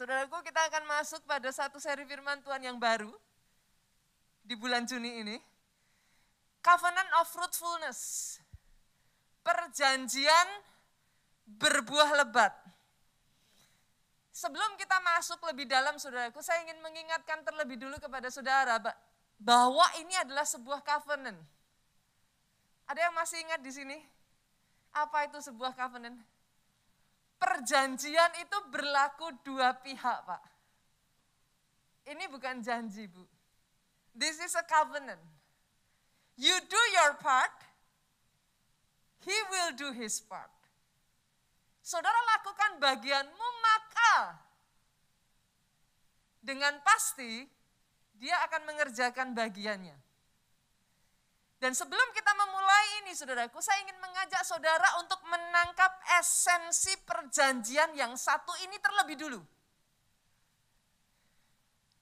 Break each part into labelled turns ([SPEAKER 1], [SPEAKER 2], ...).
[SPEAKER 1] Saudaraku, kita akan masuk pada satu seri firman Tuhan yang baru di bulan Juni ini. Covenant of Fruitfulness. Perjanjian berbuah lebat. Sebelum kita masuk lebih dalam saudaraku, saya ingin mengingatkan terlebih dulu kepada saudara bahwa ini adalah sebuah covenant. Ada yang masih ingat di sini? Apa itu sebuah covenant? Perjanjian itu berlaku dua pihak, Pak. Ini bukan janji, Bu. This is a covenant. You do your part, he will do his part. Saudara lakukan bagianmu, maka dengan pasti dia akan mengerjakan bagiannya. Dan sebelum kita memulai ini saudaraku, saya ingin mengajak saudara untuk menangkap esensi perjanjian yang satu ini terlebih dulu.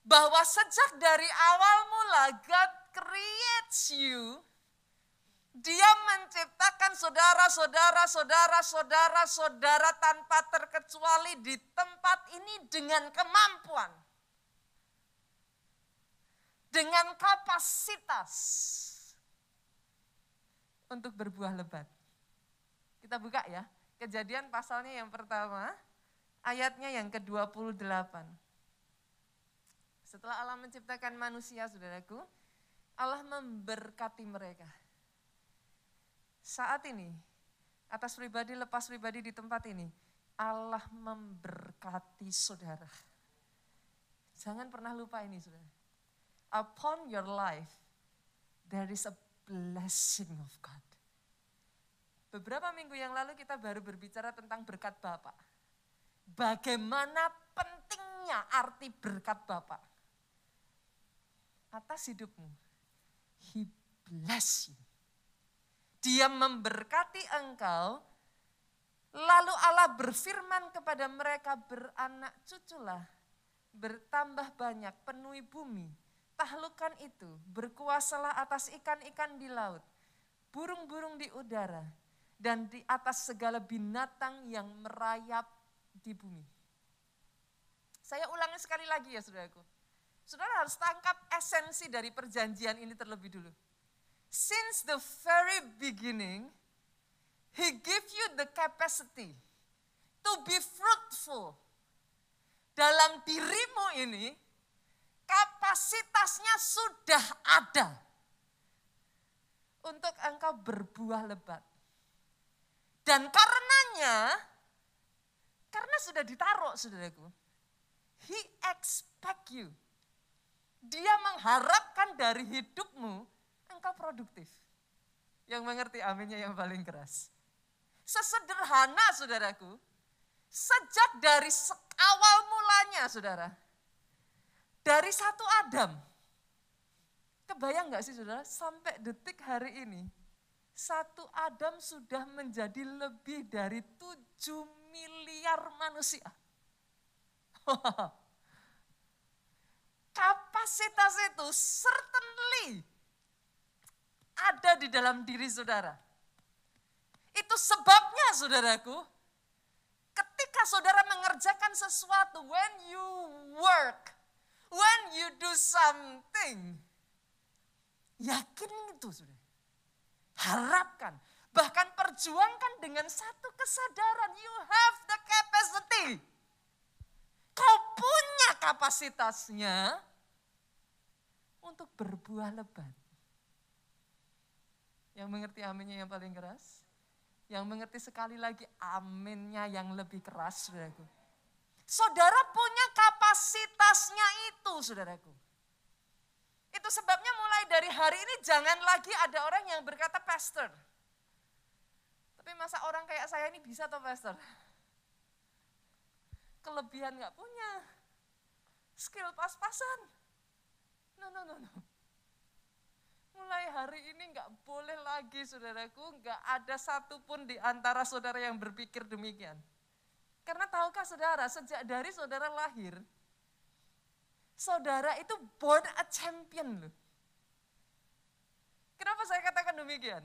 [SPEAKER 1] Bahwa sejak dari awal mula God creates you dia menciptakan saudara-saudara, saudara-saudara, saudara tanpa terkecuali di tempat ini dengan kemampuan. Dengan kapasitas untuk berbuah lebat. Kita buka ya, kejadian pasalnya yang pertama, ayatnya yang ke-28. Setelah Allah menciptakan manusia, saudaraku, Allah memberkati mereka saat ini, atas pribadi, lepas pribadi di tempat ini, Allah memberkati saudara. Jangan pernah lupa ini saudara. Upon your life, there is a blessing of God. Beberapa minggu yang lalu kita baru berbicara tentang berkat Bapak. Bagaimana pentingnya arti berkat Bapak atas hidupmu. He bless you. Dia memberkati engkau, lalu Allah berfirman kepada mereka beranak cuculah, bertambah banyak, penuhi bumi, tahlukan itu, berkuasalah atas ikan-ikan di laut, burung-burung di udara, dan di atas segala binatang yang merayap di bumi. Saya ulangi sekali lagi ya saudaraku. Saudara harus tangkap esensi dari perjanjian ini terlebih dulu. Since the very beginning, He give you the capacity to be fruitful. Dalam dirimu ini, kapasitasnya sudah ada untuk engkau berbuah lebat. Dan karenanya, karena sudah ditaruh saudaraku, he expect you. Dia mengharapkan dari hidupmu engkau produktif. Yang mengerti aminnya yang paling keras. Sesederhana saudaraku, sejak dari awal mulanya saudara, dari satu Adam, kebayang nggak sih saudara, sampai detik hari ini, satu Adam sudah menjadi lebih dari tujuh miliar manusia. Kapasitas itu certainly ada di dalam diri saudara. Itu sebabnya saudaraku, ketika saudara mengerjakan sesuatu, when you work, when you do something, yakin itu saudara. Harapkan, bahkan perjuangkan dengan satu kesadaran, you have the capacity. Kau punya kapasitasnya untuk berbuah lebat. Yang mengerti aminnya yang paling keras. Yang mengerti sekali lagi aminnya yang lebih keras, saudaraku. Saudara punya kapasitasnya itu, saudaraku. Itu sebabnya mulai dari hari ini jangan lagi ada orang yang berkata pastor. Tapi masa orang kayak saya ini bisa atau pastor? Kelebihan nggak punya. Skill pas-pasan. No, no, no, no. Mulai hari ini nggak boleh lagi saudaraku, nggak ada satupun di antara saudara yang berpikir demikian. Karena tahukah saudara, sejak dari saudara lahir, saudara itu born a champion loh. Kenapa saya katakan demikian?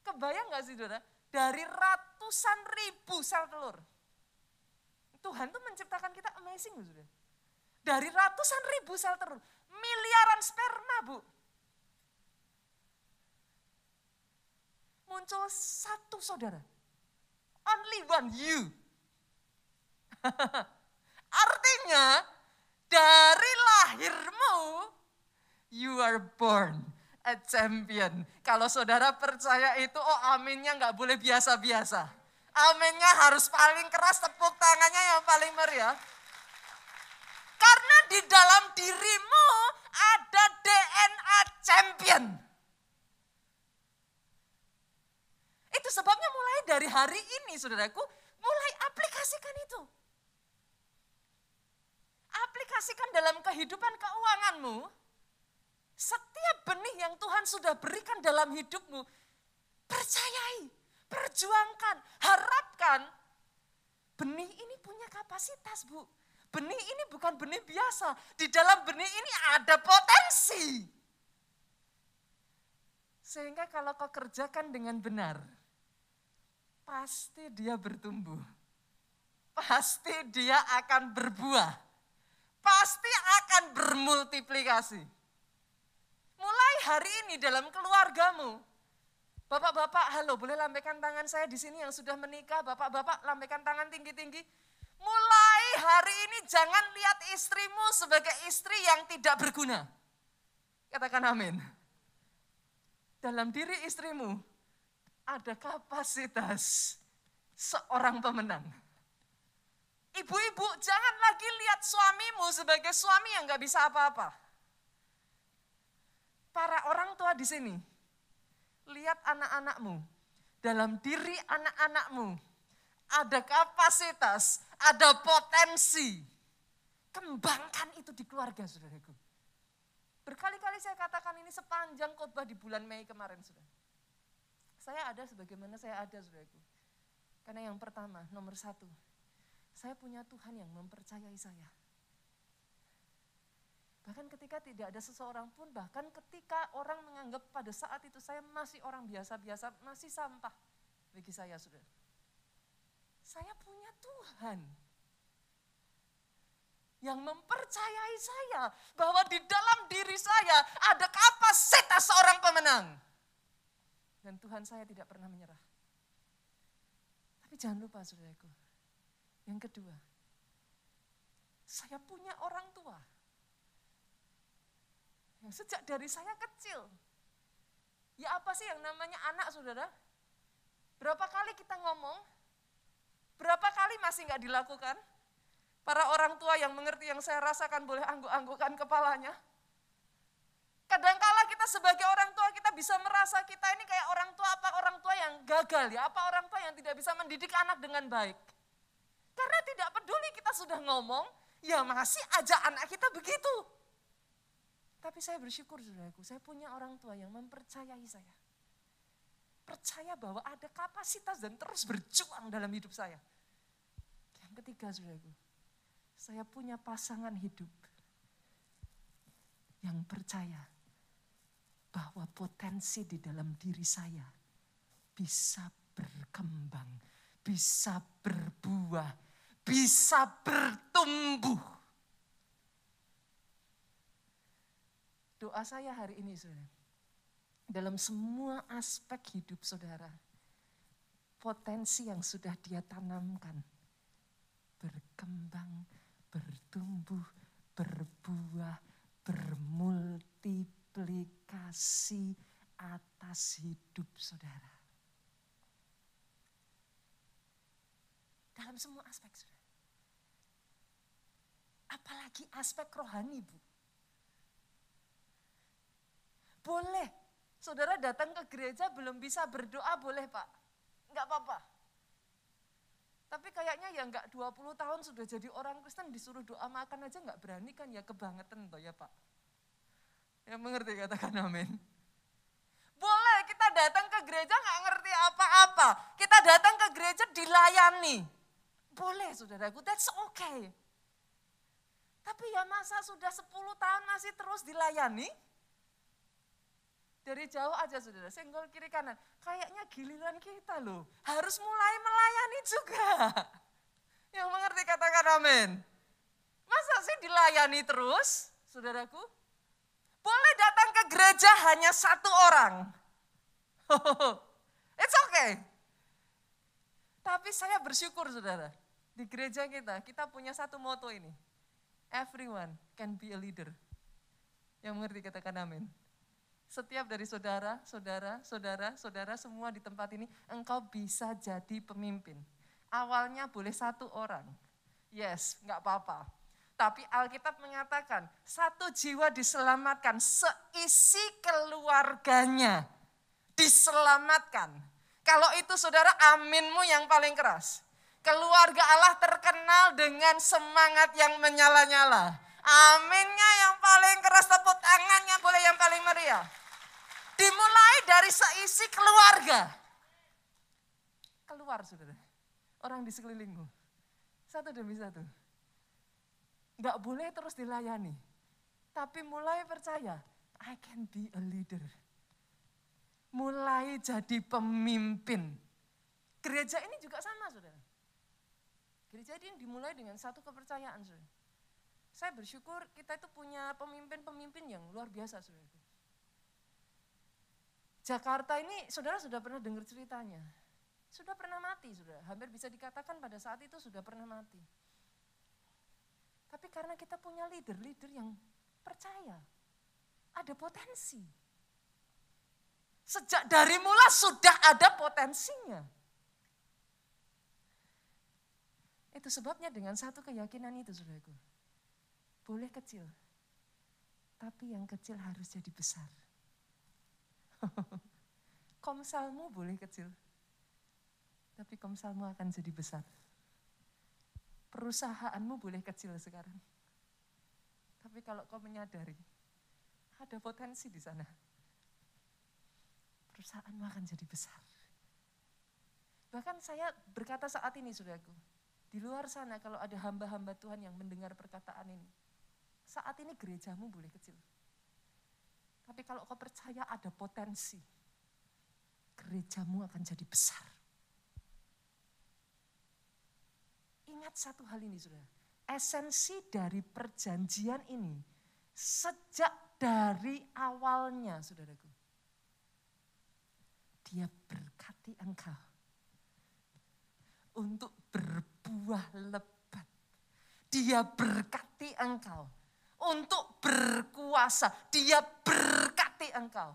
[SPEAKER 1] Kebayang nggak sih saudara? Dari ratusan ribu sel telur. Tuhan tuh menciptakan kita amazing loh sudah. Dari ratusan ribu sel telur, miliaran sperma bu. Muncul satu saudara. Only one you. Artinya dari lahirmu you are born a champion. Kalau saudara percaya itu, oh aminnya nggak boleh biasa-biasa. Aminnya harus paling keras, tepuk tangannya yang paling meriah. Karena di dalam dirimu ada DNA champion. Itu sebabnya mulai dari hari ini saudaraku, mulai aplikasikan itu. Aplikasikan dalam kehidupan keuanganmu, setiap benih yang Tuhan sudah berikan dalam hidupmu, percayai, perjuangkan, harapkan. Benih ini punya kapasitas bu. Benih ini bukan benih biasa. Di dalam benih ini ada potensi. Sehingga kalau kau kerjakan dengan benar, pasti dia bertumbuh. Pasti dia akan berbuah. Pasti akan bermultiplikasi. Mulai hari ini dalam keluargamu. Bapak-bapak, halo boleh lambaikan tangan saya di sini yang sudah menikah. Bapak-bapak lambaikan tangan tinggi-tinggi. Mulai hari ini jangan lihat istrimu sebagai istri yang tidak berguna. Katakan amin. Dalam diri istrimu ada kapasitas seorang pemenang. Ibu-ibu jangan lagi lihat suamimu sebagai suami yang gak bisa apa-apa para orang tua di sini, lihat anak-anakmu. Dalam diri anak-anakmu ada kapasitas, ada potensi. Kembangkan itu di keluarga, saudaraku. Berkali-kali saya katakan ini sepanjang khotbah di bulan Mei kemarin, saudara. Saya ada sebagaimana saya ada, saudaraku. Karena yang pertama, nomor satu, saya punya Tuhan yang mempercayai saya. Bahkan ketika tidak ada seseorang pun, bahkan ketika orang menganggap pada saat itu saya masih orang biasa-biasa, masih sampah bagi saya, saudara. Saya punya Tuhan yang mempercayai saya bahwa di dalam diri saya ada kapasitas seorang pemenang. Dan Tuhan saya tidak pernah menyerah. Tapi jangan lupa saudaraku, yang kedua, saya punya orang tua Sejak dari saya kecil. Ya apa sih yang namanya anak saudara? Berapa kali kita ngomong? Berapa kali masih nggak dilakukan? Para orang tua yang mengerti yang saya rasakan boleh angguk-anggukan kepalanya. Kadangkala kita sebagai orang tua kita bisa merasa kita ini kayak orang tua apa orang tua yang gagal ya, apa orang tua yang tidak bisa mendidik anak dengan baik. Karena tidak peduli kita sudah ngomong, ya masih aja anak kita begitu. Tapi saya bersyukur saudaraku, saya punya orang tua yang mempercayai saya. Percaya bahwa ada kapasitas dan terus berjuang dalam hidup saya. Yang ketiga saudaraku, saya punya pasangan hidup yang percaya bahwa potensi di dalam diri saya bisa berkembang, bisa berbuah, bisa bertumbuh Doa saya hari ini saudara, dalam semua aspek hidup saudara, potensi yang sudah dia tanamkan, berkembang, bertumbuh, berbuah, bermultiplikasi atas hidup saudara. Dalam semua aspek saudara. Apalagi aspek rohani bu. Boleh. Saudara datang ke gereja belum bisa berdoa boleh pak. Enggak apa-apa. Tapi kayaknya ya enggak 20 tahun sudah jadi orang Kristen disuruh doa makan aja enggak berani kan ya kebangetan toh ya pak. Yang mengerti katakan amin. Boleh kita datang ke gereja enggak ngerti apa-apa. Kita datang ke gereja dilayani. Boleh saudaraku, that's okay. Tapi ya masa sudah 10 tahun masih terus dilayani? Dari jauh aja saudara, senggol kiri kanan. Kayaknya giliran kita loh, harus mulai melayani juga. Yang mengerti katakan amin. Masa sih dilayani terus, saudaraku? Boleh datang ke gereja hanya satu orang. It's okay. Tapi saya bersyukur saudara, di gereja kita, kita punya satu moto ini. Everyone can be a leader. Yang mengerti katakan amin. Setiap dari saudara, saudara, saudara, saudara semua di tempat ini, engkau bisa jadi pemimpin. Awalnya boleh satu orang. Yes, nggak apa-apa. Tapi Alkitab mengatakan, satu jiwa diselamatkan, seisi keluarganya diselamatkan. Kalau itu saudara, aminmu yang paling keras. Keluarga Allah terkenal dengan semangat yang menyala-nyala. Aminnya yang paling keras, tepuk tangannya boleh yang paling meriah. Dimulai dari seisi keluarga. Keluar saudara, orang di sekelilingmu. Satu demi satu. Gak boleh terus dilayani. Tapi mulai percaya, I can be a leader. Mulai jadi pemimpin. Gereja ini juga sama saudara. Ini dimulai dengan satu kepercayaan saudara. Saya bersyukur kita itu punya pemimpin-pemimpin yang luar biasa saudara. Jakarta ini saudara sudah pernah dengar ceritanya. Sudah pernah mati, sudah. Hampir bisa dikatakan pada saat itu sudah pernah mati. Tapi karena kita punya leader-leader yang percaya, ada potensi. Sejak dari mula sudah ada potensinya. Itu sebabnya dengan satu keyakinan itu, saudaraku. Boleh kecil, tapi yang kecil harus jadi besar. komsalmu boleh kecil, tapi komsalmu akan jadi besar. Perusahaanmu boleh kecil sekarang. Tapi kalau kau menyadari, ada potensi di sana. Perusahaanmu akan jadi besar. Bahkan saya berkata saat ini, saudaraku, di luar sana kalau ada hamba-hamba Tuhan yang mendengar perkataan ini, saat ini gerejamu boleh kecil. Tapi kalau kau percaya ada potensi, gerejamu akan jadi besar. Ingat satu hal ini saudara, esensi dari perjanjian ini sejak dari awalnya saudaraku. Dia berkati engkau untuk berbuah lebat. Dia berkati engkau untuk berkuasa. Dia berkati engkau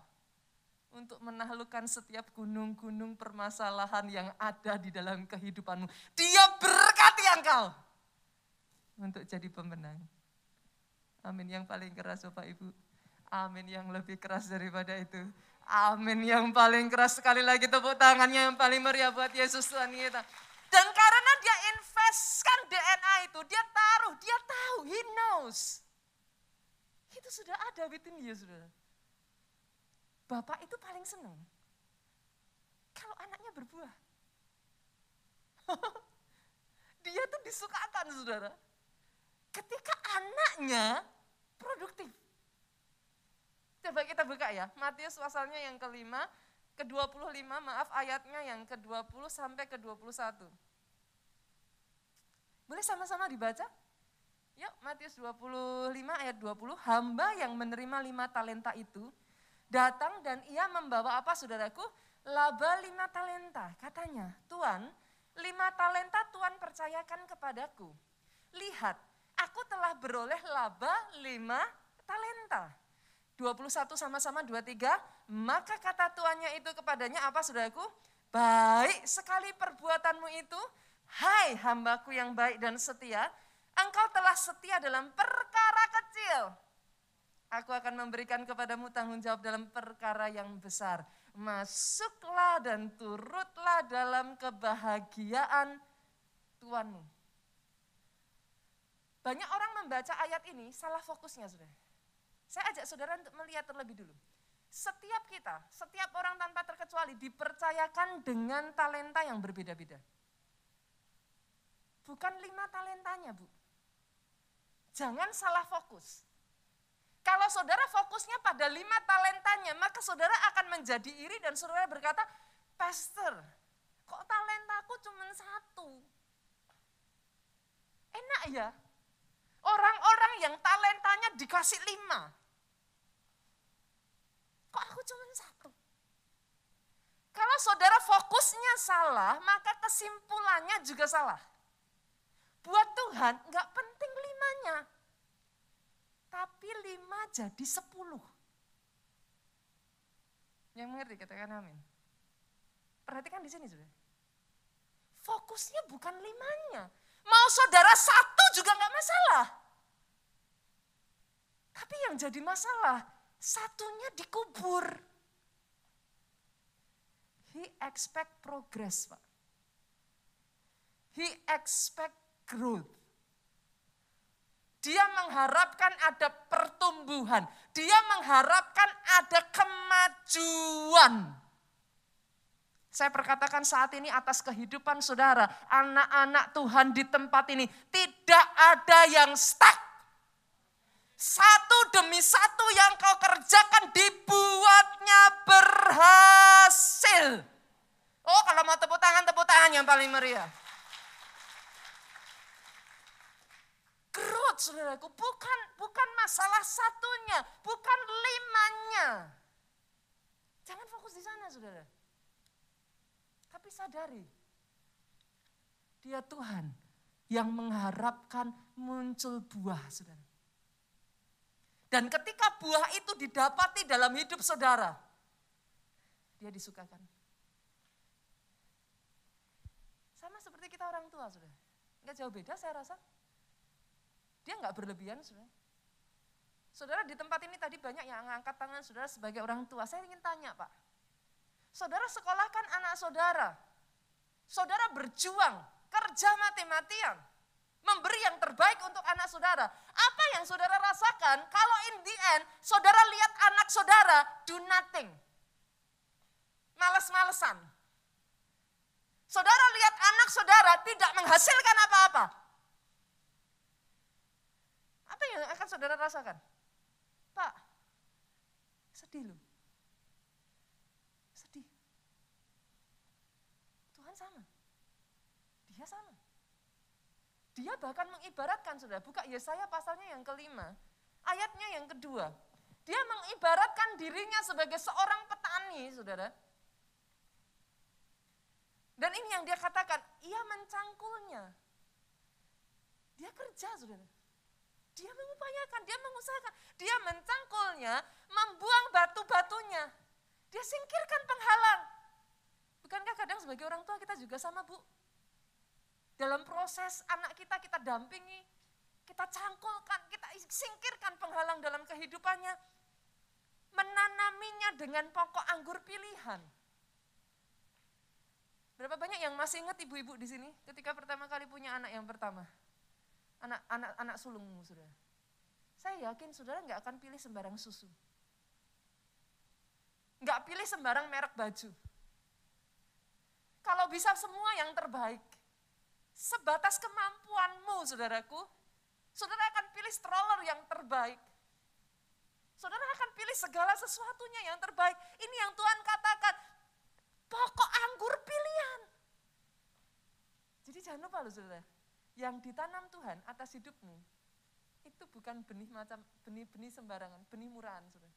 [SPEAKER 1] untuk menaklukkan setiap gunung-gunung permasalahan yang ada di dalam kehidupanmu. Dia berkati engkau untuk jadi pemenang. Amin yang paling keras Bapak Ibu. Amin yang lebih keras daripada itu. Amin yang paling keras sekali lagi tepuk tangannya yang paling meriah buat Yesus Tuhan kita. Dan karena investkan DNA itu, dia taruh, dia tahu, he knows. Itu sudah ada within you, saudara. Bapak itu paling senang kalau anaknya berbuah. Dia tuh disukakan, saudara. Ketika anaknya produktif. Coba kita buka ya, Matius pasalnya yang kelima, ke-25, maaf ayatnya yang ke-20 sampai ke-21. Boleh sama-sama dibaca? Yuk Matius 25 ayat 20, hamba yang menerima lima talenta itu datang dan ia membawa apa saudaraku? Laba lima talenta. Katanya, Tuhan lima talenta Tuhan percayakan kepadaku. Lihat, aku telah beroleh laba lima talenta. 21 sama-sama 23, maka kata tuannya itu kepadanya apa saudaraku? Baik sekali perbuatanmu itu, hai hambaku yang baik dan setia, Engkau telah setia dalam perkara kecil. Aku akan memberikan kepadamu tanggung jawab dalam perkara yang besar. Masuklah dan turutlah dalam kebahagiaan Tuhanmu. Banyak orang membaca ayat ini salah fokusnya sudah. Saya ajak saudara untuk melihat terlebih dulu. Setiap kita, setiap orang tanpa terkecuali dipercayakan dengan talenta yang berbeda-beda. Bukan lima talentanya, Bu. Jangan salah fokus. Kalau saudara fokusnya pada lima talentanya, maka saudara akan menjadi iri dan saudara berkata, Pastor, kok talentaku cuma satu? Enak ya. Orang-orang yang talentanya dikasih lima. Kok aku cuma satu? Kalau saudara fokusnya salah, maka kesimpulannya juga salah. Buat Tuhan nggak penting limanya. Tapi lima jadi sepuluh. Yang mengerti katakan amin. Perhatikan di sini sudah. Fokusnya bukan limanya. Mau saudara satu juga nggak masalah. Tapi yang jadi masalah, satunya dikubur. He expect progress, Pak. He expect growth. Dia mengharapkan ada pertumbuhan. Dia mengharapkan ada kemajuan. Saya perkatakan saat ini atas kehidupan saudara, anak-anak Tuhan di tempat ini, tidak ada yang stuck. Satu demi satu yang kau kerjakan dibuatnya berhasil. Oh kalau mau tepuk tangan, tepuk tangan yang paling meriah. Growth saudaraku, bukan bukan masalah satunya, bukan limanya. Jangan fokus di sana saudara. Tapi sadari, dia Tuhan yang mengharapkan muncul buah, saudara. Dan ketika buah itu didapati dalam hidup saudara, dia disukakan. Sama seperti kita orang tua, saudara. Enggak jauh beda saya rasa. Dia enggak berlebihan, saudara. Saudara di tempat ini tadi banyak yang angkat tangan saudara sebagai orang tua. Saya ingin tanya Pak, Saudara sekolahkan anak saudara. Saudara berjuang, kerja mati-matian. Memberi yang terbaik untuk anak saudara. Apa yang saudara rasakan kalau in the end saudara lihat anak saudara do nothing. Males-malesan. Saudara lihat anak saudara tidak menghasilkan apa-apa. Apa yang akan saudara rasakan? Pak, sedih loh. sama. Dia sama. Dia bahkan mengibaratkan, sudah buka Yesaya pasalnya yang kelima, ayatnya yang kedua. Dia mengibaratkan dirinya sebagai seorang petani, saudara. Dan ini yang dia katakan, ia mencangkulnya. Dia kerja, saudara. Dia mengupayakan, dia mengusahakan. Dia mencangkulnya, membuang batu-batunya. Dia singkirkan penghalang. Bukankah kadang sebagai orang tua kita juga sama bu? Dalam proses anak kita kita dampingi, kita cangkulkan, kita singkirkan penghalang dalam kehidupannya. Menanaminya dengan pokok anggur pilihan. Berapa banyak yang masih ingat ibu-ibu di sini ketika pertama kali punya anak yang pertama? Anak anak anak sulungmu sudah. Saya yakin saudara nggak akan pilih sembarang susu. Nggak pilih sembarang merek baju. Kalau bisa semua yang terbaik. Sebatas kemampuanmu, saudaraku. Saudara akan pilih stroller yang terbaik. Saudara akan pilih segala sesuatunya yang terbaik. Ini yang Tuhan katakan, pokok anggur pilihan. Jadi jangan lupa loh saudara, yang ditanam Tuhan atas hidupmu, itu bukan benih macam benih-benih sembarangan, benih murahan saudara.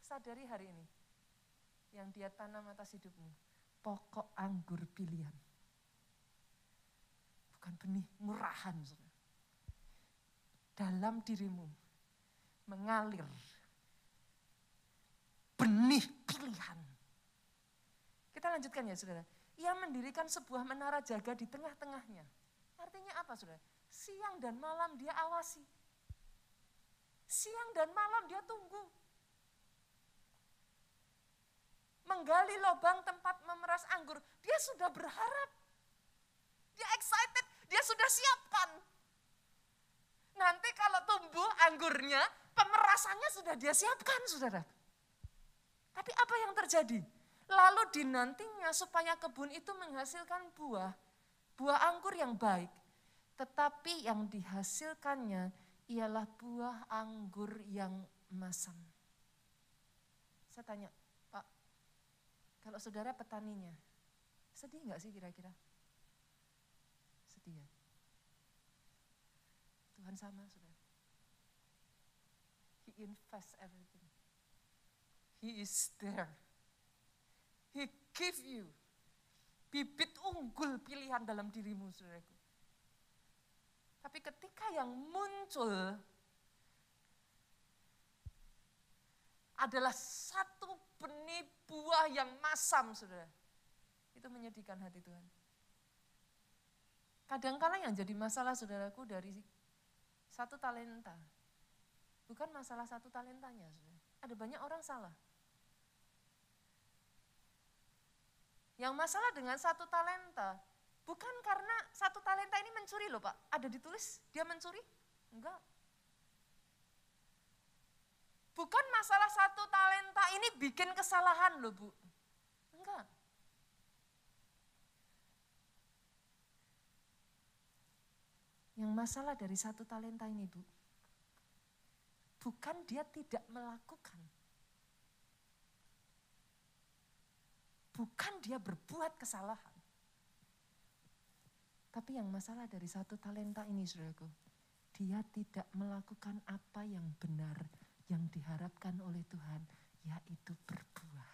[SPEAKER 1] Sadari hari ini, yang dia tanam atas hidupmu, pokok anggur pilihan. Bukan benih murahan. Dalam dirimu mengalir benih pilihan. Kita lanjutkan ya saudara. Ia mendirikan sebuah menara jaga di tengah-tengahnya. Artinya apa saudara? Siang dan malam dia awasi. Siang dan malam dia tunggu menggali lubang tempat memeras anggur. Dia sudah berharap. Dia excited, dia sudah siapkan. Nanti kalau tumbuh anggurnya, pemerasannya sudah dia siapkan, saudara. Tapi apa yang terjadi? Lalu dinantinya supaya kebun itu menghasilkan buah, buah anggur yang baik. Tetapi yang dihasilkannya ialah buah anggur yang masam. Saya tanya, kalau saudara petaninya, sedih nggak sih kira-kira? Sedih ya. Tuhan sama, saudara. He invests everything. He is there. He give you bibit unggul pilihan dalam dirimu, saudaraku. Tapi ketika yang muncul adalah satu benih buah yang masam, saudara. Itu menyedihkan hati Tuhan. Kadangkala yang jadi masalah saudaraku dari satu talenta. Bukan masalah satu talentanya, saudara. Ada banyak orang salah. Yang masalah dengan satu talenta, bukan karena satu talenta ini mencuri loh Pak. Ada ditulis dia mencuri? Enggak. Bukan masalah satu talenta ini bikin kesalahan loh Bu. Enggak. Yang masalah dari satu talenta ini Bu, bukan dia tidak melakukan. Bukan dia berbuat kesalahan. Tapi yang masalah dari satu talenta ini, saudaraku, dia tidak melakukan apa yang benar yang diharapkan oleh Tuhan, yaitu berbuah.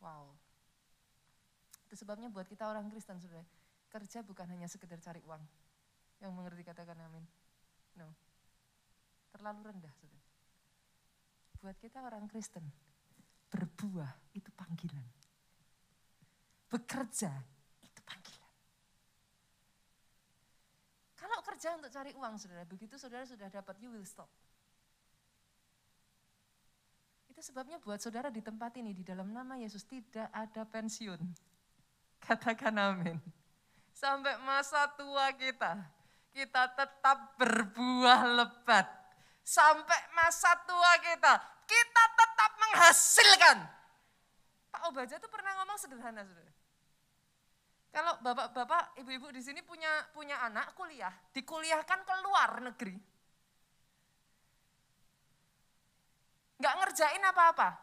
[SPEAKER 1] Wow. Itu sebabnya buat kita orang Kristen, saudara, kerja bukan hanya sekedar cari uang. Yang mengerti katakan amin. No. Terlalu rendah, saudara. Buat kita orang Kristen, berbuah itu panggilan. Bekerja itu panggilan. Kalau kerja untuk cari uang, saudara, begitu saudara sudah dapat, you will stop. Itu sebabnya buat saudara di tempat ini, di dalam nama Yesus tidak ada pensiun. Katakan amin. Sampai masa tua kita, kita tetap berbuah lebat. Sampai masa tua kita, kita tetap menghasilkan. Pak Obaja itu pernah ngomong sederhana, saudara. Kalau bapak-bapak, ibu-ibu di sini punya punya anak kuliah, dikuliahkan ke luar negeri, nggak ngerjain apa-apa.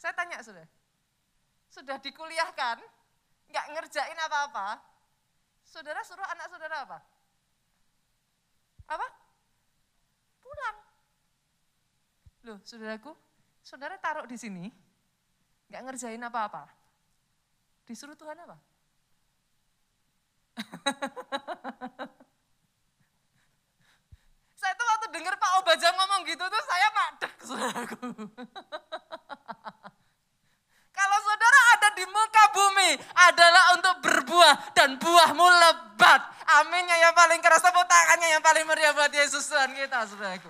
[SPEAKER 1] Saya tanya sudah, sudah dikuliahkan, nggak ngerjain apa-apa, saudara suruh anak saudara apa? Apa? Pulang. Loh, saudaraku, saudara taruh di sini, nggak ngerjain apa-apa. Disuruh Tuhan apa? Saya tuh waktu dengar Pak Obaja ngomong gitu tuh saya madek saudaraku. Kalau saudara ada di muka bumi adalah untuk berbuah dan buahmu lebat. Aminnya yang paling keras, tepuk tangannya yang paling meriah buat Yesus Tuhan kita saudaraku.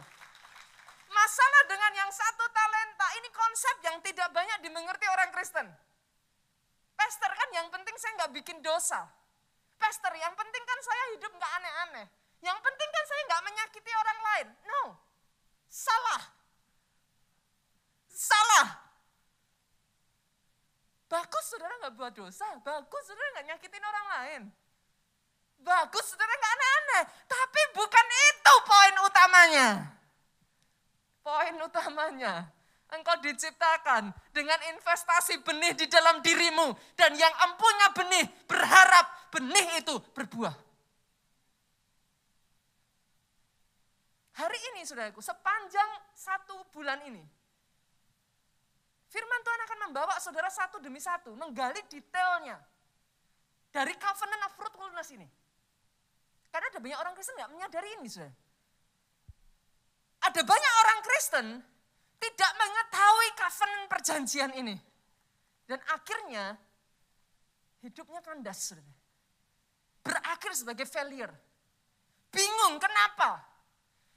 [SPEAKER 1] Masalah dengan yang satu talenta, ini konsep yang tidak banyak dimengerti orang Kristen. Pastor kan yang penting saya nggak bikin dosa. Pastor yang penting kan saya hidup nggak aneh-aneh. Yang penting kan saya nggak menyakiti orang lain. No, salah. Salah. Bagus saudara nggak buat dosa, bagus saudara nggak nyakitin orang lain. Bagus saudara nggak aneh-aneh, tapi bukan itu poin utamanya. Poin utamanya, engkau diciptakan dengan investasi benih di dalam dirimu. Dan yang empunya benih berharap benih itu berbuah. Hari ini saudaraku, sepanjang satu bulan ini, firman Tuhan akan membawa saudara satu demi satu, menggali detailnya dari covenant of fruitfulness ini. Karena ada banyak orang Kristen nggak menyadari ini, saudara. Ada banyak orang Kristen tidak perjanjian ini. Dan akhirnya hidupnya kandas. Berakhir sebagai failure. Bingung kenapa?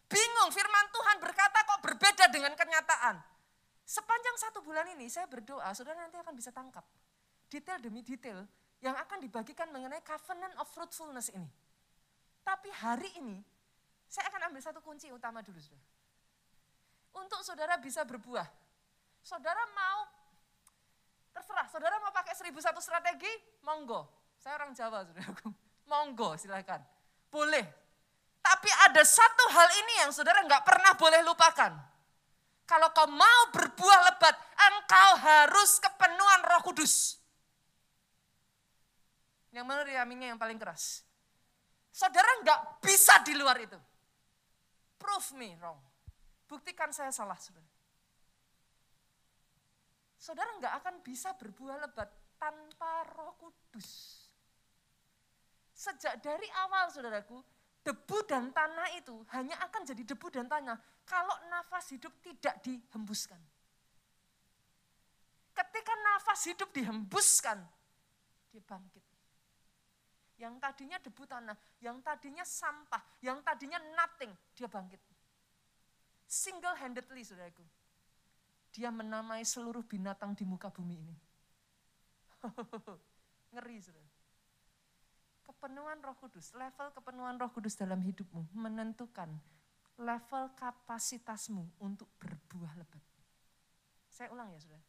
[SPEAKER 1] Bingung firman Tuhan berkata kok berbeda dengan kenyataan. Sepanjang satu bulan ini saya berdoa, saudara nanti akan bisa tangkap. Detail demi detail yang akan dibagikan mengenai covenant of fruitfulness ini. Tapi hari ini, saya akan ambil satu kunci utama dulu. Saudara. Untuk saudara bisa berbuah. Saudara mau, terserah, saudara mau pakai seribu satu strategi, monggo. Saya orang Jawa, saudara. Monggo, silakan. Boleh, tapi ada satu hal ini yang saudara nggak pernah boleh lupakan. Kalau kau mau berbuah lebat, engkau harus kepenuhan roh kudus. Yang mana aminnya yang paling keras? Saudara nggak bisa di luar itu. Prove me wrong. Buktikan saya salah, saudara. Saudara nggak akan bisa berbuah lebat tanpa roh kudus. Sejak dari awal saudaraku, debu dan tanah itu hanya akan jadi debu dan tanah kalau nafas hidup tidak dihembuskan. Ketika nafas hidup dihembuskan, dia bangkit. Yang tadinya debu tanah, yang tadinya sampah, yang tadinya nothing, dia bangkit. Single handedly saudaraku. Dia menamai seluruh binatang di muka bumi ini. Ngeri saudara. Kepenuhan roh kudus, level kepenuhan roh kudus dalam hidupmu menentukan level kapasitasmu untuk berbuah lebat. Saya ulang ya saudara.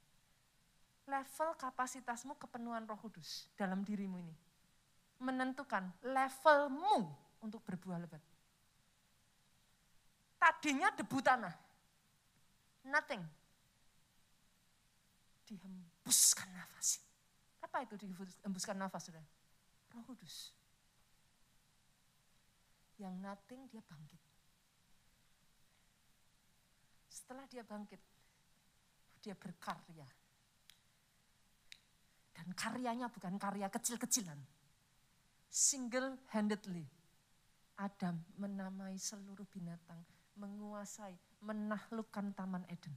[SPEAKER 1] Level kapasitasmu kepenuhan roh kudus dalam dirimu ini menentukan levelmu untuk berbuah lebat. Tadinya debu tanah, nothing. Dihembuskan nafas. Apa itu dihembuskan nafas, sudah? Roh Kudus. Yang nothing dia bangkit. Setelah dia bangkit, dia berkarya. Dan karyanya bukan karya kecil-kecilan single-handedly Adam menamai seluruh binatang, menguasai, menaklukkan Taman Eden.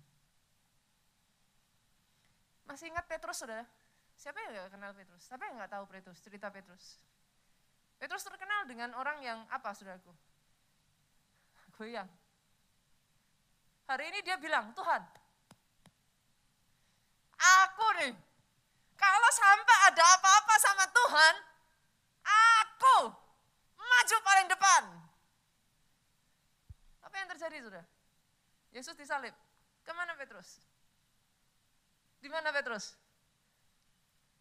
[SPEAKER 1] Masih ingat Petrus, saudara? Siapa yang gak kenal Petrus? Siapa yang gak tahu Petrus, cerita Petrus? Petrus terkenal dengan orang yang apa, saudaraku? Goyang. Hari ini dia bilang, Tuhan, aku nih, kalau sampai ada apa-apa sama Tuhan, Aku maju paling depan. Apa yang terjadi sudah? Yesus disalib. Ke mana Petrus? Di mana Petrus?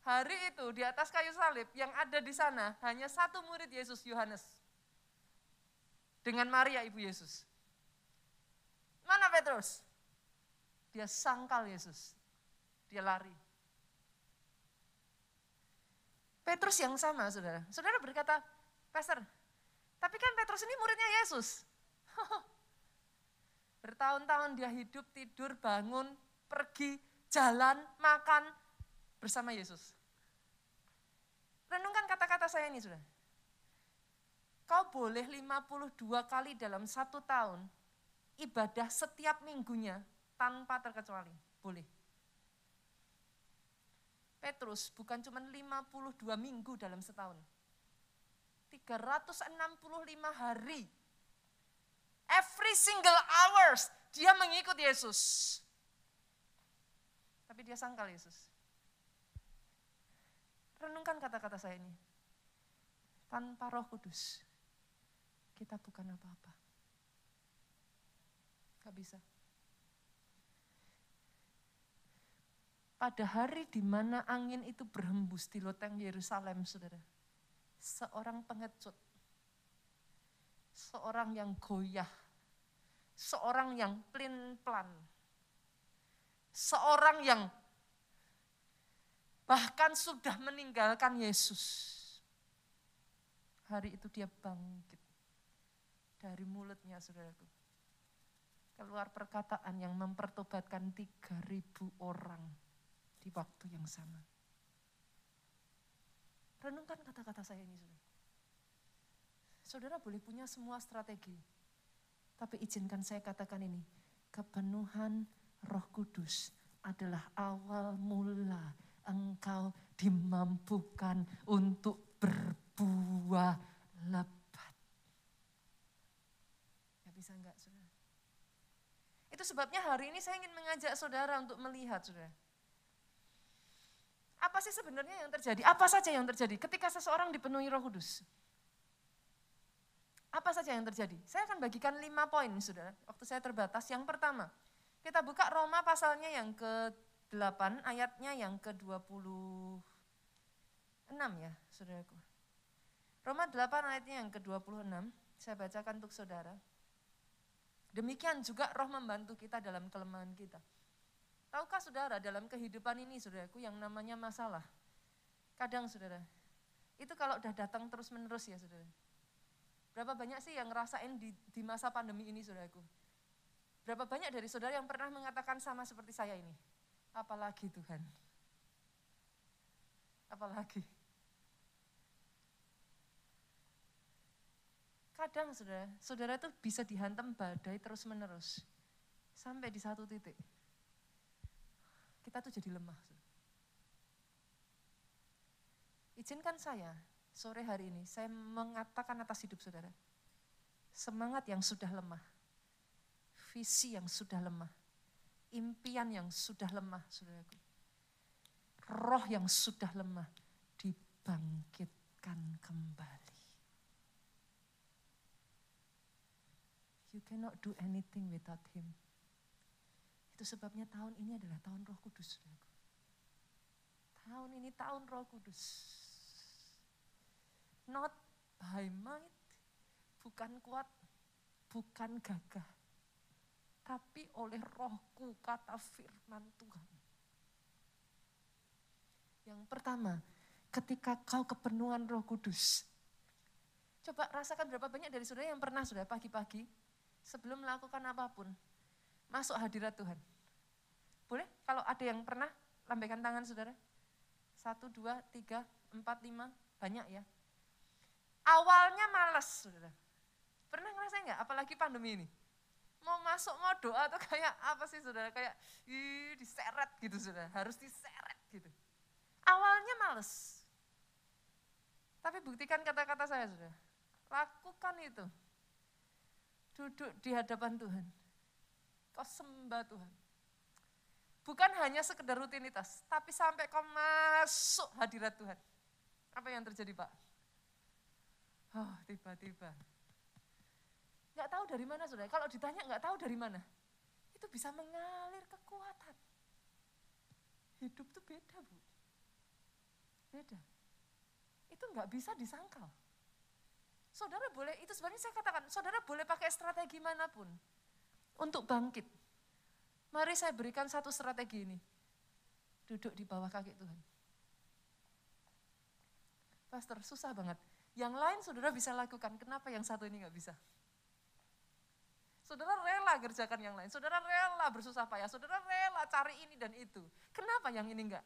[SPEAKER 1] Hari itu di atas kayu salib yang ada di sana hanya satu murid Yesus Yohanes. Dengan Maria ibu Yesus. Mana Petrus? Dia sangkal Yesus. Dia lari. Petrus yang sama, saudara. Saudara berkata, Pastor, tapi kan Petrus ini muridnya Yesus. Bertahun-tahun dia hidup, tidur, bangun, pergi, jalan, makan bersama Yesus. Renungkan kata-kata saya ini, sudah. Kau boleh 52 kali dalam satu tahun ibadah setiap minggunya tanpa terkecuali. Boleh. Petrus bukan cuma 52 minggu dalam setahun. 365 hari. Every single hours dia mengikut Yesus. Tapi dia sangkal Yesus. Renungkan kata-kata saya ini. Tanpa roh kudus, kita bukan apa-apa. Gak bisa. Pada hari di mana angin itu berhembus di loteng Yerusalem, saudara. Seorang pengecut, seorang yang goyah, seorang yang plin-plan, seorang yang bahkan sudah meninggalkan Yesus. Hari itu dia bangkit dari mulutnya, saudaraku. Keluar perkataan yang mempertobatkan 3000 orang di waktu yang sama. Renungkan kata-kata saya ini, saudara. Saudara boleh punya semua strategi, tapi izinkan saya katakan ini, kepenuhan roh kudus adalah awal mula engkau dimampukan untuk berbuah lebat. Ya bisa enggak, saudara? Itu sebabnya hari ini saya ingin mengajak saudara untuk melihat, saudara apa sih sebenarnya yang terjadi? Apa saja yang terjadi ketika seseorang dipenuhi roh kudus? Apa saja yang terjadi? Saya akan bagikan lima poin, saudara. Waktu saya terbatas. Yang pertama, kita buka Roma pasalnya yang ke-8, ayatnya yang ke-26 ya, saudaraku. Roma 8 ayatnya yang ke-26, saya bacakan untuk saudara. Demikian juga roh membantu kita dalam kelemahan kita. Tahukah saudara dalam kehidupan ini saudaraku yang namanya masalah. Kadang saudara, itu kalau udah datang terus menerus ya saudara. Berapa banyak sih yang ngerasain di, di masa pandemi ini saudaraku? Berapa banyak dari saudara yang pernah mengatakan sama seperti saya ini? Apalagi Tuhan. Apalagi. Kadang saudara, saudara itu bisa dihantam badai terus menerus. Sampai di satu titik. Kita tuh jadi lemah. Izinkan saya sore hari ini, saya mengatakan atas hidup saudara. Semangat yang sudah lemah visi yang sudah lemah, impian yang sudah lemah, saudaraku. Roh yang sudah lemah dibangkitkan kembali. You cannot do anything without him. Itu sebabnya tahun ini adalah tahun roh kudus, saudaraku. Tahun ini tahun roh kudus. Not by might, bukan kuat, bukan gagah, tapi oleh rohku kata firman Tuhan. Yang pertama, ketika kau kepenuhan roh kudus. Coba rasakan berapa banyak dari saudara yang pernah sudah pagi-pagi sebelum melakukan apa pun, masuk hadirat Tuhan. Boleh? Kalau ada yang pernah, lambaikan tangan saudara. Satu, dua, tiga, empat, lima, banyak ya. Awalnya malas saudara. Pernah ngerasain nggak? Apalagi pandemi ini mau masuk mau doa tuh kayak apa sih saudara? Kayak ih diseret gitu saudara. Harus diseret gitu. Awalnya males. Tapi buktikan kata-kata saya saudara. Lakukan itu. Duduk di hadapan Tuhan. Kau sembah Tuhan. Bukan hanya sekedar rutinitas tapi sampai kau masuk hadirat Tuhan. Apa yang terjadi Pak? Oh tiba-tiba Nggak tahu dari mana saudara. Kalau ditanya nggak tahu dari mana. Itu bisa mengalir kekuatan. Hidup tuh beda bu. Beda. Itu nggak bisa disangkal. Saudara boleh, itu sebenarnya saya katakan, saudara boleh pakai strategi mana pun untuk bangkit. Mari saya berikan satu strategi ini. Duduk di bawah kaki Tuhan. Pastor, susah banget. Yang lain saudara bisa lakukan, kenapa yang satu ini nggak bisa? Saudara rela kerjakan yang lain, saudara rela bersusah payah, saudara rela cari ini dan itu. Kenapa yang ini enggak?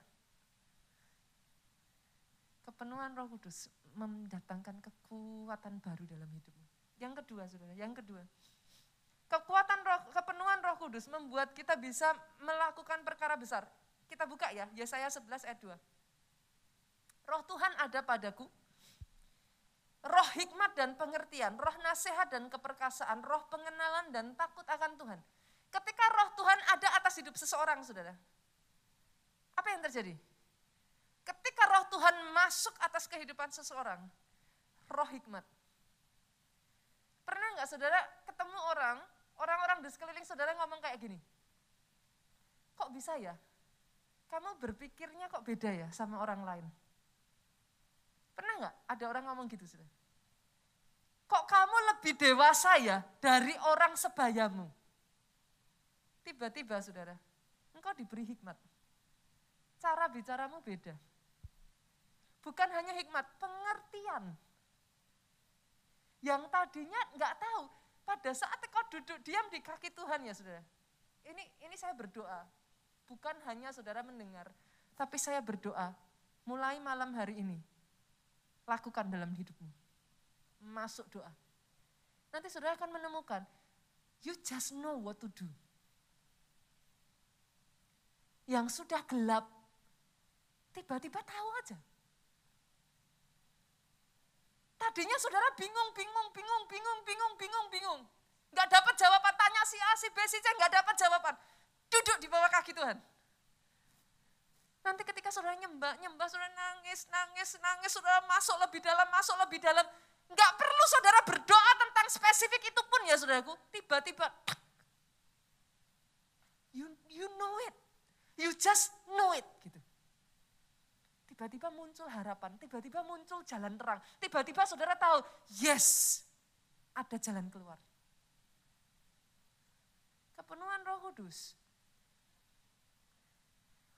[SPEAKER 1] Kepenuhan roh kudus mendatangkan kekuatan baru dalam hidupmu. Yang kedua saudara, yang kedua. Kekuatan roh, kepenuhan roh kudus membuat kita bisa melakukan perkara besar. Kita buka ya, Yesaya 11 ayat 2. Roh Tuhan ada padaku, roh hikmat dan pengertian, roh nasihat dan keperkasaan, roh pengenalan dan takut akan Tuhan. Ketika roh Tuhan ada atas hidup seseorang, saudara, apa yang terjadi? Ketika roh Tuhan masuk atas kehidupan seseorang, roh hikmat. Pernah nggak saudara ketemu orang, orang-orang di sekeliling saudara ngomong kayak gini, kok bisa ya? Kamu berpikirnya kok beda ya sama orang lain? Pernah nggak ada orang ngomong gitu sudah? Kok kamu lebih dewasa ya dari orang sebayamu? Tiba-tiba saudara, engkau diberi hikmat. Cara bicaramu beda. Bukan hanya hikmat, pengertian. Yang tadinya nggak tahu, pada saat kau duduk diam di kaki Tuhan ya saudara. Ini ini saya berdoa, bukan hanya saudara mendengar, tapi saya berdoa mulai malam hari ini lakukan dalam hidupmu. Masuk doa. Nanti saudara akan menemukan, you just know what to do. Yang sudah gelap, tiba-tiba tahu aja. Tadinya saudara bingung, bingung, bingung, bingung, bingung, bingung, bingung. Gak dapat jawaban, tanya si A, si B, si C, gak dapat jawaban. Duduk di bawah kaki Tuhan. Nanti ketika saudara nyembah, nyembah, saudara nangis, nangis, nangis, saudara masuk lebih dalam, masuk lebih dalam. Enggak perlu saudara berdoa tentang spesifik itu pun ya saudaraku. Tiba-tiba, you, you know it. You just know it. gitu. Tiba-tiba muncul harapan, tiba-tiba muncul jalan terang. Tiba-tiba saudara tahu, yes, ada jalan keluar. Kepenuhan roh kudus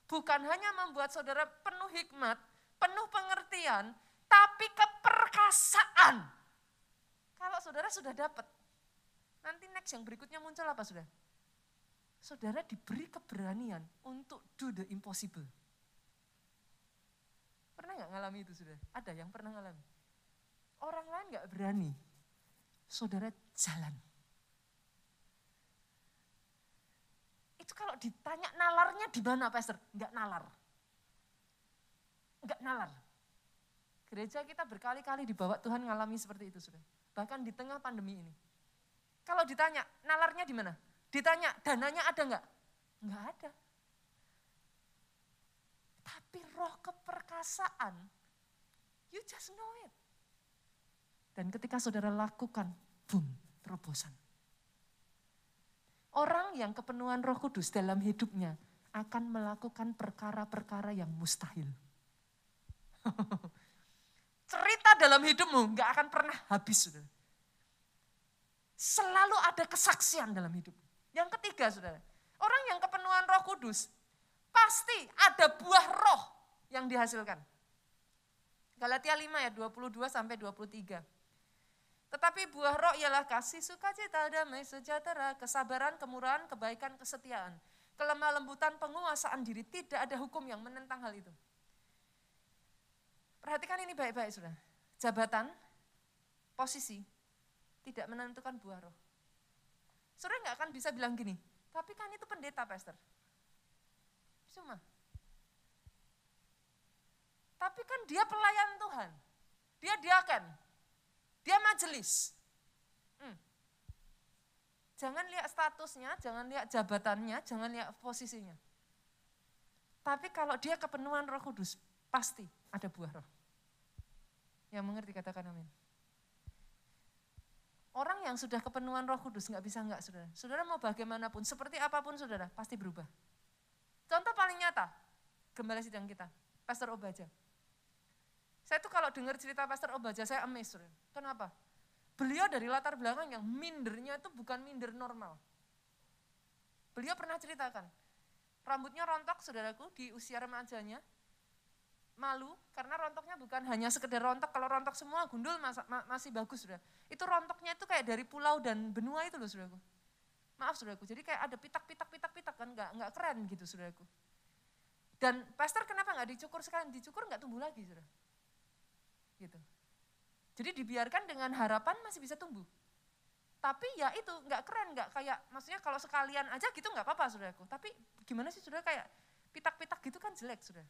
[SPEAKER 1] bukan hanya membuat saudara penuh hikmat, penuh pengertian, tapi keperkasaan. Kalau saudara sudah dapat, nanti next yang berikutnya muncul apa sudah? Saudara diberi keberanian untuk do the impossible. Pernah nggak ngalami itu sudah? Ada yang pernah ngalami? Orang lain nggak berani, saudara jalan. Kalau ditanya nalarnya di mana Pastor? Enggak nalar. Enggak nalar. Gereja kita berkali-kali dibawa Tuhan ngalami seperti itu sudah. Bahkan di tengah pandemi ini. Kalau ditanya nalarnya di mana? Ditanya dananya ada enggak? Enggak ada. Tapi roh keperkasaan, you just know it. Dan ketika saudara lakukan, boom, terobosan. Orang yang kepenuhan roh kudus dalam hidupnya akan melakukan perkara-perkara yang mustahil. Cerita dalam hidupmu nggak akan pernah habis. Saudara. Selalu ada kesaksian dalam hidup. Yang ketiga saudara, orang yang kepenuhan roh kudus pasti ada buah roh yang dihasilkan. Galatia 5 ya 22 sampai 23. Tetapi buah roh ialah kasih, sukacita, damai, sejahtera, kesabaran, kemurahan, kebaikan, kesetiaan. Kelemah lembutan, penguasaan diri. Tidak ada hukum yang menentang hal itu. Perhatikan ini baik-baik sudah. Jabatan, posisi, tidak menentukan buah roh. Saudara nggak akan bisa bilang gini, tapi kan itu pendeta, pastor. Cuma. Tapi kan dia pelayan Tuhan. Dia diakan, dia majelis. Hmm. Jangan lihat statusnya, jangan lihat jabatannya, jangan lihat posisinya. Tapi kalau dia kepenuhan roh kudus, pasti ada buah roh. Yang mengerti katakan amin. Orang yang sudah kepenuhan roh kudus nggak bisa nggak saudara. Saudara mau bagaimanapun, seperti apa pun saudara, pasti berubah. Contoh paling nyata, gembala sidang kita, Pastor Obaja. Saya tuh kalau dengar cerita Pastor Obaja, saya amazed. Kenapa? Beliau dari latar belakang yang mindernya itu bukan minder normal. Beliau pernah ceritakan, rambutnya rontok saudaraku di usia remajanya, malu karena rontoknya bukan hanya sekedar rontok, kalau rontok semua gundul mas, ma, masih bagus sudah. Itu rontoknya itu kayak dari pulau dan benua itu loh saudaraku. Maaf saudaraku, jadi kayak ada pitak-pitak pitak-pitak kan nggak nggak keren gitu saudaraku. Dan pastor kenapa nggak dicukur sekarang? Dicukur nggak tumbuh lagi saudara. Gitu. Jadi dibiarkan dengan harapan masih bisa tumbuh. Tapi ya itu nggak keren, nggak kayak maksudnya kalau sekalian aja gitu nggak apa-apa saudaraku. Tapi gimana sih saudara kayak pitak-pitak gitu kan jelek saudara.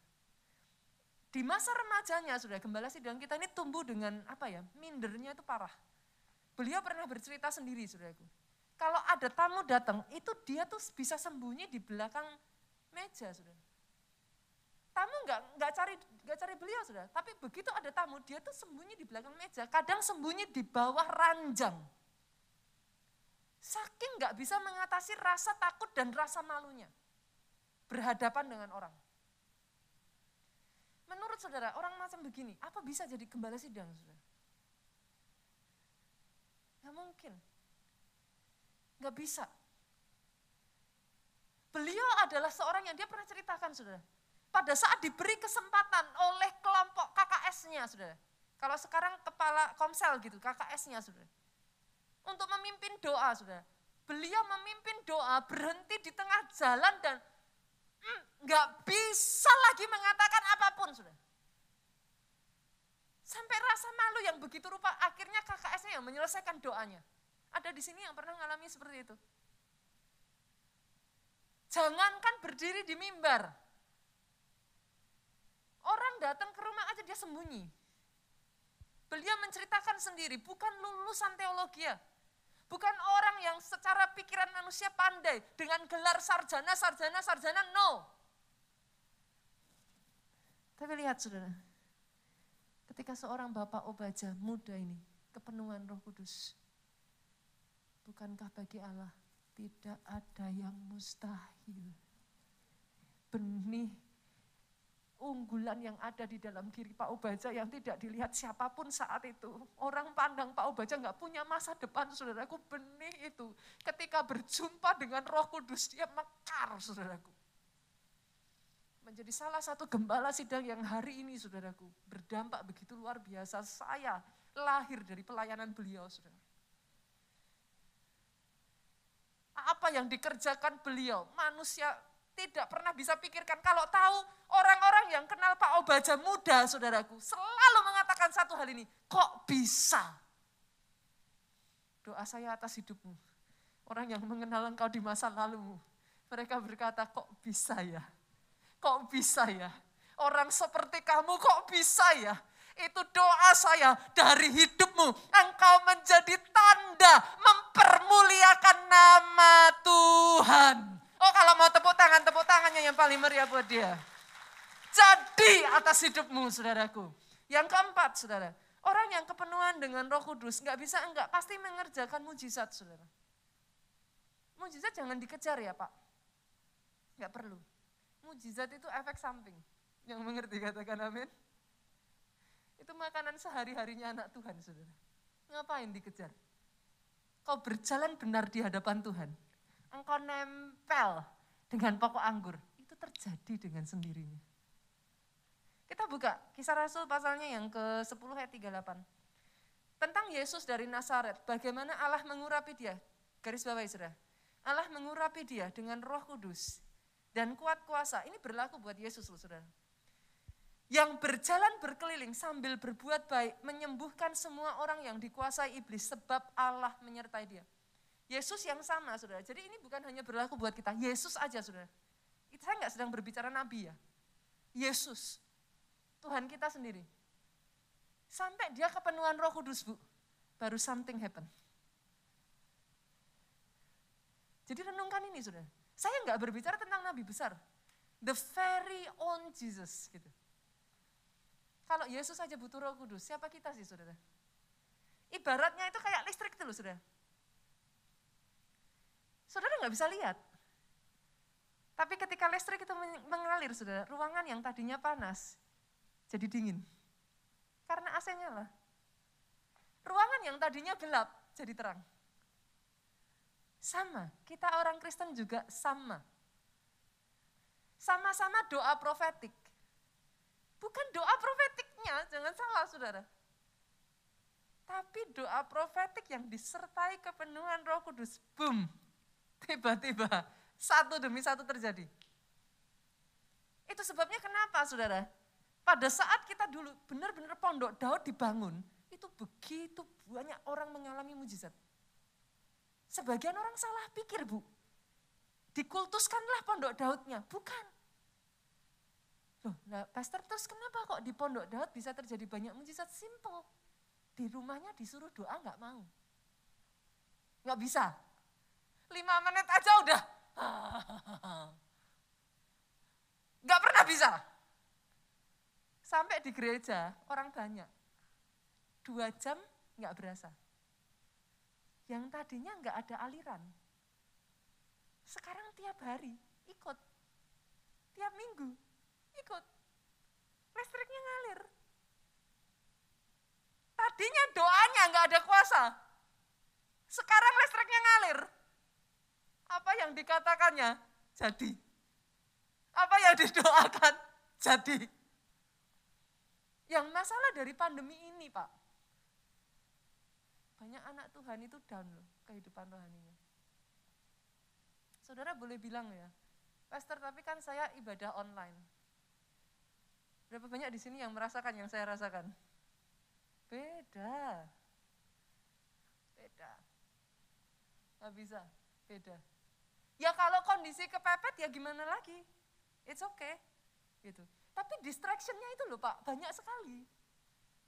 [SPEAKER 1] Di masa remajanya sudah gembala sidang kita ini tumbuh dengan apa ya mindernya itu parah. Beliau pernah bercerita sendiri saudaraku. Kalau ada tamu datang itu dia tuh bisa sembunyi di belakang meja saudara. Tamu nggak nggak cari nggak cari beliau sudah, tapi begitu ada tamu dia tuh sembunyi di belakang meja, kadang sembunyi di bawah ranjang. Saking nggak bisa mengatasi rasa takut dan rasa malunya berhadapan dengan orang. Menurut saudara, orang macam begini, apa bisa jadi gembala sidang, saudara? Gak mungkin. Gak bisa. Beliau adalah seorang yang dia pernah ceritakan, saudara pada saat diberi kesempatan oleh kelompok KKS-nya, saudara. Kalau sekarang kepala komsel gitu, KKS-nya, saudara. Untuk memimpin doa, saudara. Beliau memimpin doa berhenti di tengah jalan dan hmm, nggak mm, bisa lagi mengatakan apa pun, saudara. Sampai rasa malu yang begitu rupa, akhirnya KKS-nya yang menyelesaikan doanya. Ada di sini yang pernah mengalami seperti itu. Jangankan berdiri di mimbar, Orang datang ke rumah aja dia sembunyi. Beliau menceritakan sendiri, bukan lulusan teologi ya. Bukan orang yang secara pikiran manusia pandai dengan gelar sarjana, sarjana, sarjana, no. Tapi lihat saudara, ketika seorang bapak obaja muda ini, kepenuhan roh kudus. Bukankah bagi Allah tidak ada yang mustahil? Benih unggulan yang ada di dalam diri Pak Obaja yang tidak dilihat siapa pun saat itu. Orang pandang Pak Obaja nggak punya masa depan, saudaraku, benih itu. Ketika berjumpa dengan roh kudus, dia mekar, saudaraku. Menjadi salah satu gembala sidang yang hari ini, saudaraku, berdampak begitu luar biasa. Saya lahir dari pelayanan beliau, saudara. Apa yang dikerjakan beliau, manusia tidak pernah bisa pikirkan. Kalau tahu orang-orang yang kenal Pak Obaja muda, saudaraku, selalu mengatakan satu hal ini. Kok bisa? Doa saya atas hidupmu. Orang yang mengenal engkau di masa lalumu. Mereka berkata, kok bisa ya? Kok bisa ya? Orang seperti kamu kok bisa ya? Itu doa saya dari hidupmu. Engkau menjadi tanda mempermuliakan nama Tuhan. Oh kalau mau tepuk tangan, tepuk tangannya yang paling meriah buat dia. Jadi atas hidupmu saudaraku. Yang keempat saudara, orang yang kepenuhan dengan roh kudus nggak bisa enggak, pasti mengerjakan mujizat saudara. Mujizat jangan dikejar ya pak. Nggak perlu. Mujizat itu efek samping. Yang mengerti katakan amin. Itu makanan sehari-harinya anak Tuhan, saudara. Ngapain dikejar? Kau berjalan benar di hadapan Tuhan. Engkau nempel dengan pokok anggur. Itu terjadi dengan sendirinya. Kita buka kisah Rasul pasalnya yang ke-10 ayat 38. Tentang Yesus dari Nazaret, bagaimana Allah mengurapi dia. Garis bawah saudara. Allah mengurapi dia dengan roh kudus dan kuat kuasa. Ini berlaku buat Yesus loh saudara yang berjalan berkeliling sambil berbuat baik, menyembuhkan semua orang yang dikuasai iblis sebab Allah menyertai dia. Yesus yang sama, saudara. Jadi ini bukan hanya berlaku buat kita, Yesus aja, saudara. Saya nggak sedang berbicara nabi ya. Yesus, Tuhan kita sendiri. Sampai dia kepenuhan roh kudus, Bu. Baru something happen. Jadi renungkan ini, saudara. Saya nggak berbicara tentang nabi besar. The very own Jesus, gitu. Kalau Yesus saja butuh roh kudus, siapa kita sih saudara? Ibaratnya itu kayak listrik itu loh saudara. Saudara nggak bisa lihat. Tapi ketika listrik itu mengalir saudara, ruangan yang tadinya panas jadi dingin. Karena AC-nya lah. Ruangan yang tadinya gelap jadi terang. Sama, kita orang Kristen juga sama. Sama-sama doa profetik. Bukan doa profetiknya, jangan salah saudara. Tapi doa profetik yang disertai kepenuhan roh kudus. Boom, tiba-tiba satu demi satu terjadi. Itu sebabnya kenapa saudara? Pada saat kita dulu benar-benar pondok Daud dibangun, itu begitu banyak orang mengalami mujizat. Sebagian orang salah pikir bu, dikultuskanlah pondok Daudnya. Bukan, Loh, nah pastor terus kenapa kok di pondok Daud bisa terjadi banyak mujizat? Simple. Di rumahnya disuruh doa nggak mau. Nggak bisa. Lima menit aja udah. Nggak pernah bisa. Sampai di gereja orang banyak. Dua jam nggak berasa. Yang tadinya nggak ada aliran. Sekarang tiap hari ikut. Tiap minggu ikut. Listriknya ngalir. Tadinya doanya nggak ada kuasa. Sekarang listriknya ngalir. Apa yang dikatakannya jadi. Apa yang didoakan jadi. Yang masalah dari pandemi ini Pak, banyak anak Tuhan itu down loh kehidupan rohaninya. Saudara boleh bilang ya, Pastor tapi kan saya ibadah online. Berapa banyak di sini yang merasakan yang saya rasakan? Beda. Beda. Gak bisa, beda. Ya kalau kondisi kepepet ya gimana lagi? It's okay. Gitu. Tapi distractionnya itu loh Pak, banyak sekali.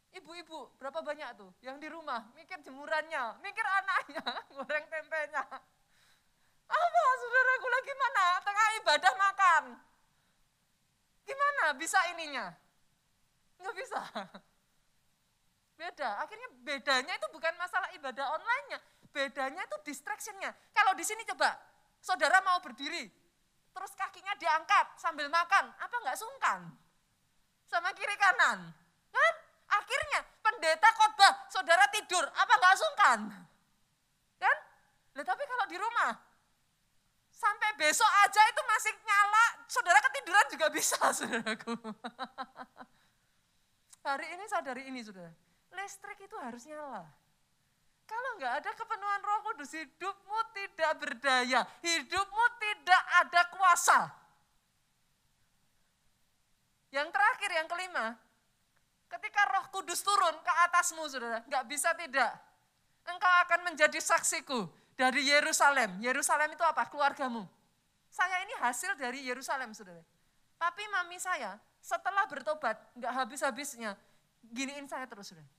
[SPEAKER 1] Ibu-ibu, berapa banyak tuh yang di rumah mikir jemurannya, mikir anaknya, goreng tempenya. Apa saudaraku lagi mana? Tengah ibadah makan. Gimana bisa ininya? Nggak bisa. Beda, akhirnya bedanya itu bukan masalah ibadah online-nya. Bedanya itu distraction-nya. Kalau di sini coba, saudara mau berdiri, terus kakinya diangkat sambil makan, apa nggak sungkan? Sama kiri kanan. Kan? Akhirnya pendeta khotbah, saudara tidur, apa nggak sungkan? Kan? Nah, tapi kalau di rumah, Sampai besok aja itu masih nyala, saudara ketiduran juga bisa, saudaraku. Hari ini sadari ini, saudara. Listrik itu harus nyala. Kalau nggak ada kepenuhan roh kudus, hidupmu tidak berdaya. Hidupmu tidak ada kuasa. Yang terakhir, yang kelima, ketika roh kudus turun ke atasmu, saudara, nggak bisa tidak. Engkau akan menjadi saksiku dari Yerusalem. Yerusalem itu apa? Keluargamu. Saya ini hasil dari Yerusalem, saudara. Tapi mami saya setelah bertobat, nggak habis-habisnya, giniin saya terus, saudara.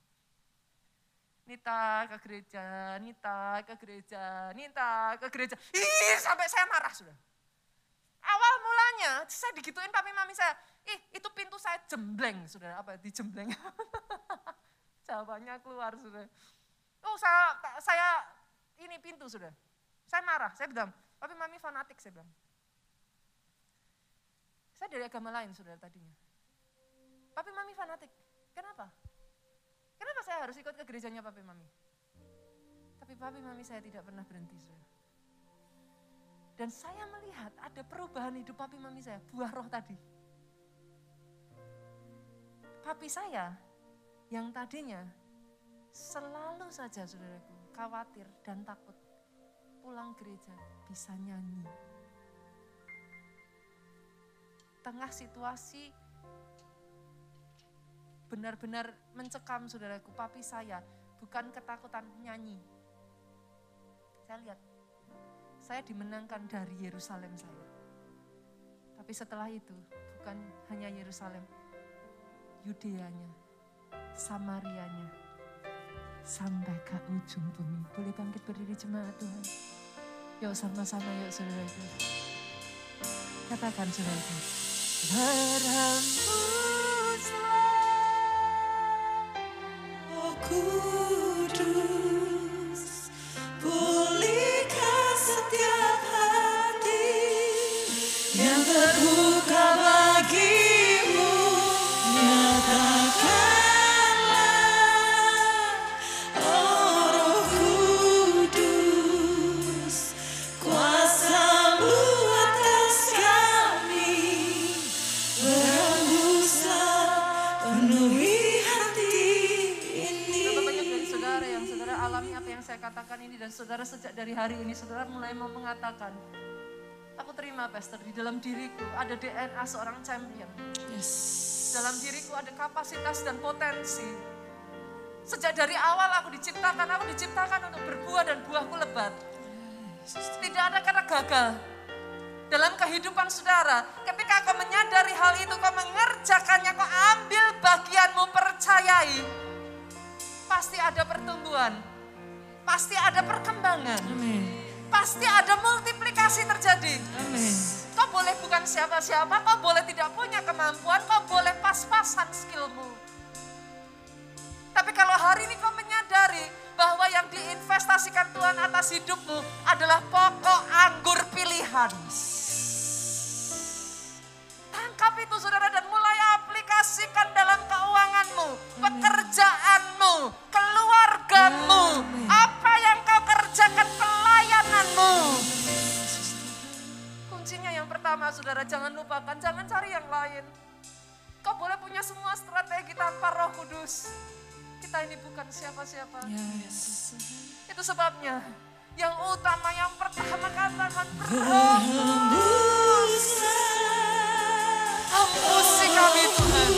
[SPEAKER 1] Nita ke gereja, Nita ke gereja, Nita ke gereja. Ih, sampai saya marah, sudah. Awal mulanya saya digituin papi mami saya, ih itu pintu saya jembleng, saudara. Apa dijembleng? Jawabannya keluar, sudah. Oh saya, saya ini pintu, sudah. Saya marah, saya bilang, papi mami fanatik, saya bilang. Saya dari agama lain, saudara tadinya. Papi mami fanatik. Kenapa? Kenapa saya harus ikut ke gerejanya papi mami? Tapi papi mami saya tidak pernah berhenti, saudara. Dan saya melihat ada perubahan hidup papi mami saya, buah roh tadi. Papi saya yang tadinya selalu saja saudaraku khawatir dan takut pulang gereja bisa nyanyi. Tengah situasi benar-benar mencekam saudaraku, papi saya bukan ketakutan nyanyi. Saya lihat, saya dimenangkan dari Yerusalem saya. Tapi setelah itu bukan hanya Yerusalem, Yudeanya, Samarianya, sampai ke ujung bumi. Boleh bangkit berdiri jemaat Tuhan. Yuk sama-sama yuk saudaraku. Katakan saudaraku. Berhembuslah saudara mulai mau mengatakan, aku terima pastor di dalam diriku ada DNA seorang champion. Dalam diriku ada kapasitas dan potensi. Sejak dari awal aku diciptakan, aku diciptakan untuk berbuah dan buahku lebat. Tidak ada kata gagal. Dalam kehidupan saudara, ketika kau menyadari hal itu, kau mengerjakannya, kau ambil bagianmu, percayai. Pasti ada pertumbuhan, pasti ada perkembangan, pasti ada multiplikasi terjadi. Kau boleh bukan siapa-siapa, kau boleh tidak punya kemampuan, kau boleh pas-pasan skillmu. Tapi kalau hari ini kau menyadari bahwa yang diinvestasikan Tuhan atas hidupmu adalah pokok anggur pilihan. Tangkap itu saudara dan mulai aplikasikan dalam keuanganmu, pekerjaanmu, keluargamu, apa pertama saudara jangan lupakan, jangan cari yang lain. Kau boleh punya semua strategi tanpa roh kudus. Kita ini bukan siapa-siapa. Itu sebabnya yang utama, yang pertama katakan Hembusi kami Tuhan.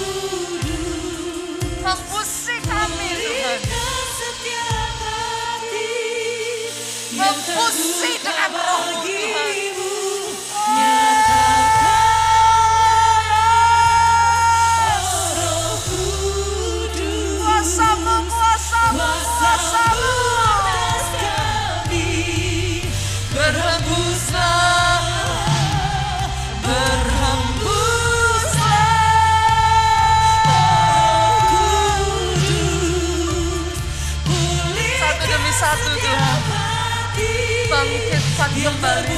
[SPEAKER 1] Hembusi kami Tuhan. Hembusi dengan rohmu But.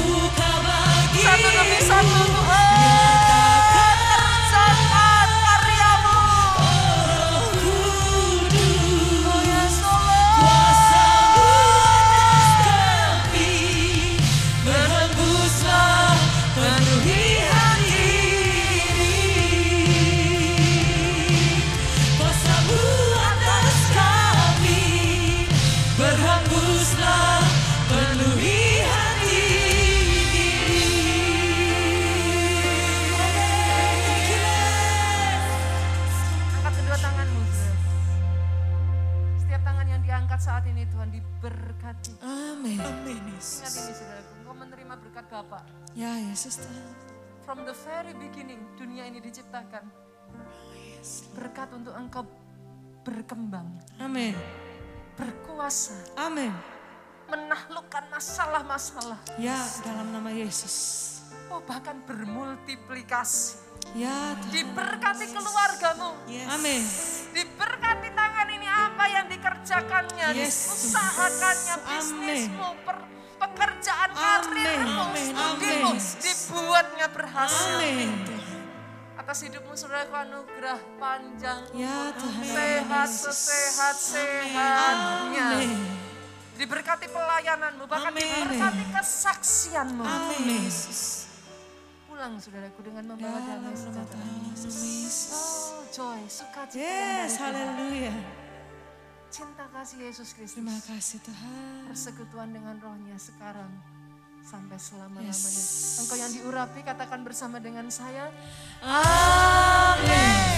[SPEAKER 1] Bapa.
[SPEAKER 2] Ya Yesus Tuhan.
[SPEAKER 1] From the very beginning dunia ini diciptakan. Berkat untuk engkau berkembang,
[SPEAKER 2] Amin.
[SPEAKER 1] berkuasa,
[SPEAKER 2] Amin.
[SPEAKER 1] menaklukkan masalah-masalah.
[SPEAKER 2] Ya dalam nama Yesus.
[SPEAKER 1] Oh bahkan bermultiplikasi.
[SPEAKER 2] Ya Tuhan.
[SPEAKER 1] Diberkati keluargamu.
[SPEAKER 2] Amin.
[SPEAKER 1] Diberkati tangan ini apa yang dikerjakannya,
[SPEAKER 2] Yes.
[SPEAKER 1] diusahakannya,
[SPEAKER 2] Amin.
[SPEAKER 1] bisnismu, per- pekerjaan karirmu, studimu, dibuatnya berhasil.
[SPEAKER 2] Amin.
[SPEAKER 1] Atas hidupmu saudaraku anugerah panjang,
[SPEAKER 2] Ya Tuhan.
[SPEAKER 1] sehat sesehat sehatnya.
[SPEAKER 2] Amin.
[SPEAKER 1] Diberkati pelayananmu, bahkan
[SPEAKER 2] Amin.
[SPEAKER 1] diberkati kesaksianmu.
[SPEAKER 2] Amin.
[SPEAKER 1] Pulang saudaraku dengan membawa damai sejahtera. Oh joy, sukacita
[SPEAKER 2] Yes, haleluya.
[SPEAKER 1] Cinta kasih Yesus Kristus.
[SPEAKER 2] Terima kasih Tuhan.
[SPEAKER 1] persekutuan dengan rohnya sekarang sampai selama-lamanya.
[SPEAKER 2] Yes.
[SPEAKER 1] Engkau yang diurapi katakan bersama dengan saya.
[SPEAKER 2] Amin.